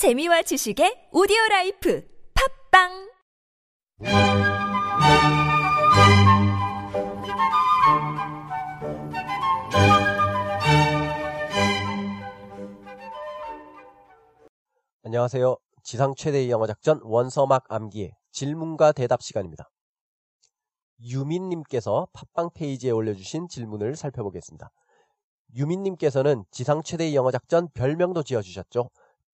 재미와 지식의 audio life 팟빵 안녕하세요. 지상 최대의 영어 작전 원서막 암기의 질문과 대답 시간입니다. 유민 님께서 팟빵 페이지에 올려 주신 질문을 살펴보겠습니다. 유민 님께서는 지상 최대의 영어 작전 별명도 지어 주셨죠.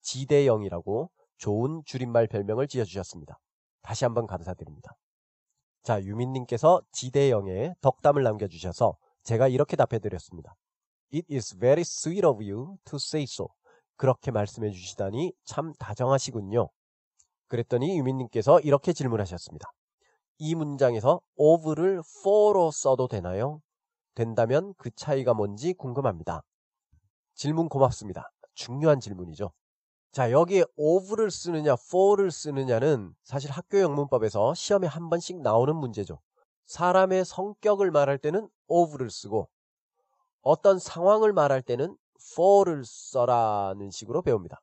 지대영이라고 좋은 줄임말 별명을 지어주셨습니다. 다시 한번 감사드립니다. 자, 유민님께서 지대영에 덕담을 남겨주셔서 제가 이렇게 답해드렸습니다. It is very sweet of you to say so. 그렇게 말씀해 주시다니 참 다정하시군요. 그랬더니 유민님께서 이렇게 질문하셨습니다. 이 문장에서 of를 for로 써도 되나요? 된다면 그 차이가 뭔지 궁금합니다. 질문 고맙습니다. 중요한 질문이죠. 자, 여기에 of를 쓰느냐, for를 쓰느냐는 사실 학교 영문법에서 시험에 한 번씩 나오는 문제죠. 사람의 성격을 말할 때는 of를 쓰고 어떤 상황을 말할 때는 for를 써라는 식으로 배웁니다.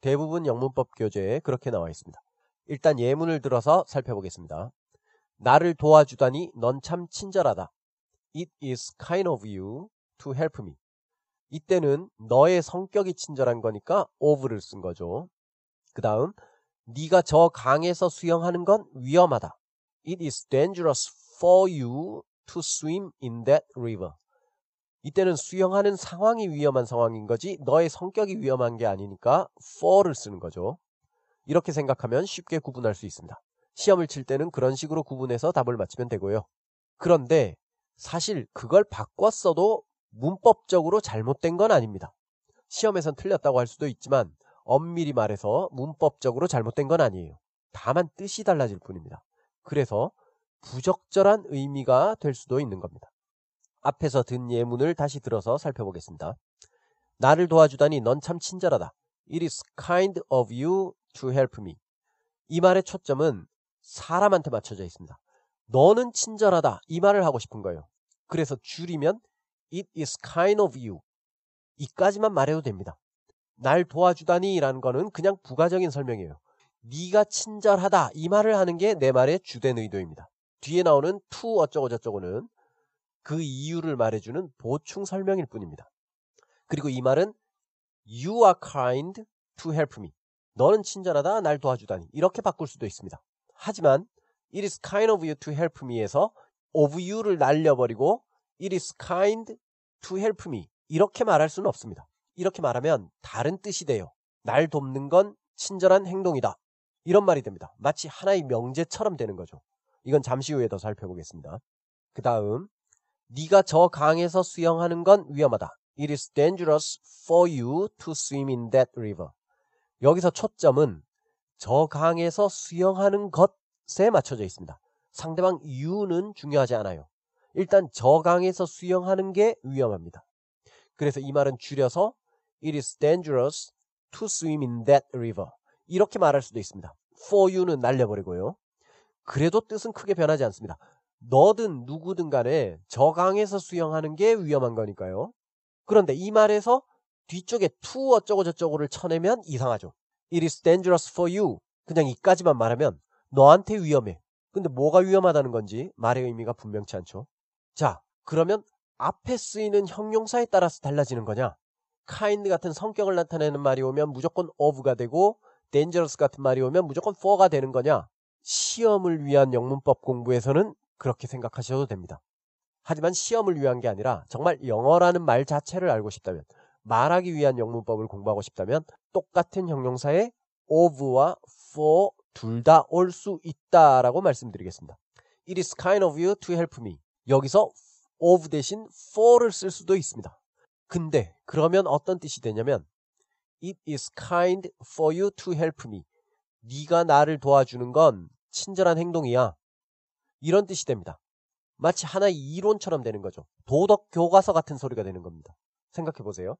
대부분 영문법 교재에 그렇게 나와 있습니다. 일단 예문을 들어서 살펴보겠습니다. 나를 도와주다니 넌 참 친절하다. It is kind of you to help me. 이때는 너의 성격이 친절한 거니까 of를 쓴 거죠. 그 다음 네가 저 강에서 수영하는 건 위험하다. It is dangerous for you to swim in that river. 이때는 수영하는 상황이 위험한 상황인 거지 너의 성격이 위험한 게 아니니까 for를 쓰는 거죠. 이렇게 생각하면 쉽게 구분할 수 있습니다. 시험을 칠 때는 그런 식으로 구분해서 답을 맞히면 되고요. 그런데 사실 그걸 바꿨어도 문법적으로 잘못된 건 아닙니다. 시험에선 틀렸다고 할 수도 있지만 엄밀히 말해서 문법적으로 잘못된 건 아니에요. 다만 뜻이 달라질 뿐입니다. 그래서 부적절한 의미가 될 수도 있는 겁니다. 앞에서 든 예문을 다시 들어서 살펴보겠습니다. 나를 도와주다니 넌 참 친절하다. It is kind of you to help me. 이 말의 초점은 사람한테 맞춰져 있습니다. 너는 친절하다. 이 말을 하고 싶은 거예요. 그래서 줄이면 It is kind of you. 이까지만 말해도 됩니다. 날 도와주다니 라는 거는 그냥 부가적인 설명이에요. 네가 친절하다 이 말을 하는 게 내 말의 주된 의도입니다. 뒤에 나오는 to 어쩌고 저쩌고는 그 이유를 말해주는 보충 설명일 뿐입니다. 그리고 이 말은 You are kind to help me. 너는 친절하다, 날 도와주다니. 이렇게 바꿀 수도 있습니다. 하지만 It is kind of you to help me에서 of you를 날려버리고 It is kind to help me. 이렇게 말할 수는 없습니다. 이렇게 말하면 다른 뜻이 돼요. 날 돕는 건 친절한 행동이다. 이런 말이 됩니다. 마치 하나의 명제처럼 되는 거죠. 이건 잠시 후에 더 살펴보겠습니다. 그 다음 네가 저 강에서 수영하는 건 위험하다. It is dangerous for you to swim in that river. 여기서 초점은 저 강에서 수영하는 것에 맞춰져 있습니다. 상대방 you는 중요하지 않아요. 일단 저 강에서 수영하는 게 위험합니다. 그래서 이 말은 줄여서 It is dangerous to swim in that river. 이렇게 말할 수도 있습니다. for you는 날려버리고요. 그래도 뜻은 크게 변하지 않습니다. 너든 누구든 간에 저 강에서 수영하는 게 위험한 거니까요. 그런데 이 말에서 뒤쪽에 to 어쩌고 저쩌고를 쳐내면 이상하죠. It is dangerous for you. 그냥 이까지만 말하면 너한테 위험해. 근데 뭐가 위험하다는 건지 말의 의미가 분명치 않죠. 자, 그러면 앞에 쓰이는 형용사에 따라서 달라지는 거냐? kind 같은 성격을 나타내는 말이 오면 무조건 of가 되고 dangerous 같은 말이 오면 무조건 for가 되는 거냐? 시험을 위한 영문법 공부에서는 그렇게 생각하셔도 됩니다. 하지만 시험을 위한 게 아니라 정말 영어라는 말 자체를 알고 싶다면 말하기 위한 영문법을 공부하고 싶다면 똑같은 형용사에 of와 for 둘 다 올 수 있다라고 말씀드리겠습니다. It is kind of you to help me. 여기서 of 대신 for를 쓸 수도 있습니다. 근데 그러면 어떤 뜻이 되냐면 It is kind for you to help me. 네가 나를 도와주는 건 친절한 행동이야. 이런 뜻이 됩니다. 마치 하나의 이론처럼 되는 거죠. 도덕 교과서 같은 소리가 되는 겁니다. 생각해 보세요.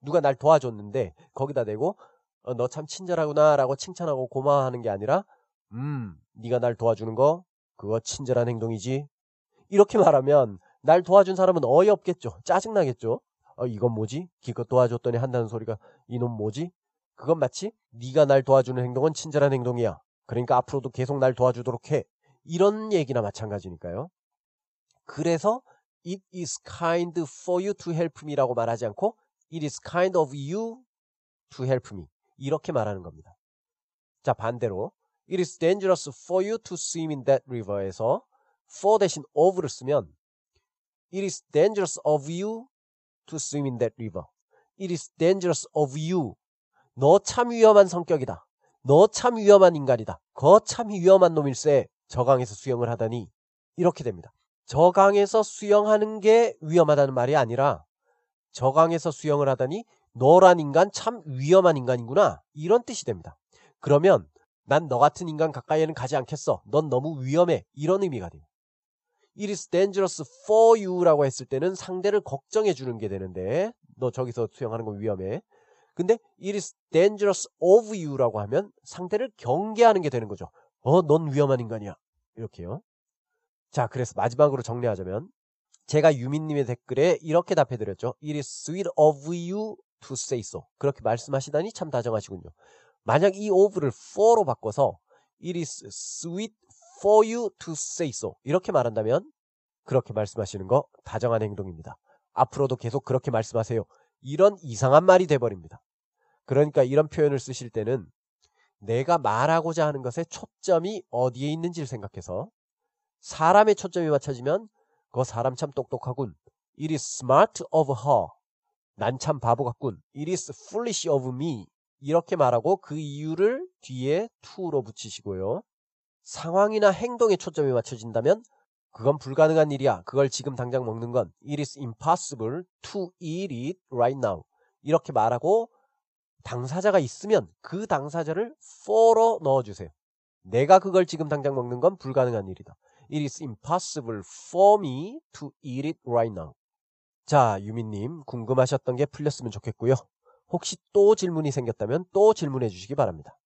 누가 날 도와줬는데 거기다 대고 어, 너참 친절하구나라고 칭찬하고 고마워하는 게 아니라 음, 네가 날 도와주는 거 그거 친절한 행동이지. 이렇게 말하면 날 도와준 사람은 어이없겠죠. 짜증나겠죠. 어, 이건 뭐지? 기껏 도와줬더니 한다는 소리가 이놈 뭐지? 그건 마치 네가 날 도와주는 행동은 친절한 행동이야. 그러니까 앞으로도 계속 날 도와주도록 해. 이런 얘기나 마찬가지니까요. 그래서 it is kind for you to help me라고 말하지 않고 it is kind of you to help me. 이렇게 말하는 겁니다. 자, 반대로 it is dangerous for you to swim in that river에서 for 대신 of를 쓰면 it is dangerous of you to swim in that river. it is dangerous of you. 너 참 위험한 성격이다. 너 참 위험한 인간이다. 거 참 위험한 놈일세. 저강에서 수영을 하다니 이렇게 됩니다. 저강에서 수영하는 게 위험하다는 말이 아니라 저강에서 수영을 하다니 너란 인간 참 위험한 인간이구나 이런 뜻이 됩니다. 그러면 난 너 같은 인간 가까이에는 가지 않겠어. 넌 너무 위험해. 이런 의미가 돼요. It is dangerous for you라고 했을 때는 상대를 걱정해 주는 게 되는데 너 저기서 수영하는 거 위험해. 근데 it is dangerous of you라고 하면 상대를 경계하는 게 되는 거죠. 어, 넌 위험한 인간이야. 이렇게요. 자, 그래서 마지막으로 정리하자면 제가 유민님의 댓글에 이렇게 답해드렸죠. It is sweet of you to say so. 그렇게 말씀하시다니 참 다정하시군요. 만약 이 of를 for로 바꿔서 It is sweet for you to say so. 이렇게 말한다면 그렇게 말씀하시는 거 다정한 행동입니다. 앞으로도 계속 그렇게 말씀하세요. 이런 이상한 말이 돼버립니다. 그러니까 이런 표현을 쓰실 때는 내가 말하고자 하는 것의 초점이 어디에 있는지를 생각해서 사람의 초점이 맞춰지면 그 사람 참 똑똑하군. It is smart of her. 난 참 바보 같군. It is foolish of me. 이렇게 말하고 그 이유를 뒤에 to로 붙이시고요. 상황이나 행동에 초점이 맞춰진다면 그건 불가능한 일이야. 그걸 지금 당장 먹는 건 It is impossible to eat it right now. 이렇게 말하고 당사자가 있으면 그 당사자를 for로 넣어주세요. 내가 그걸 지금 당장 먹는 건 불가능한 일이다. It is impossible for me to eat it right now. 자, 유민님 궁금하셨던 게 풀렸으면 좋겠고요. 혹시 또 질문이 생겼다면 또 질문해 주시기 바랍니다.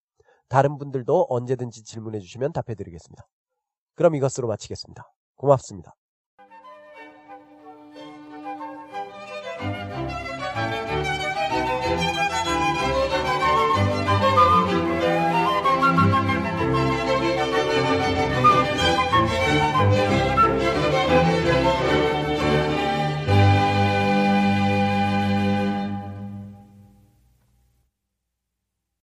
다른 분들도 언제든지 질문해 주시면 답해 드리겠습니다. 그럼 이것으로 마치겠습니다. 고맙습니다.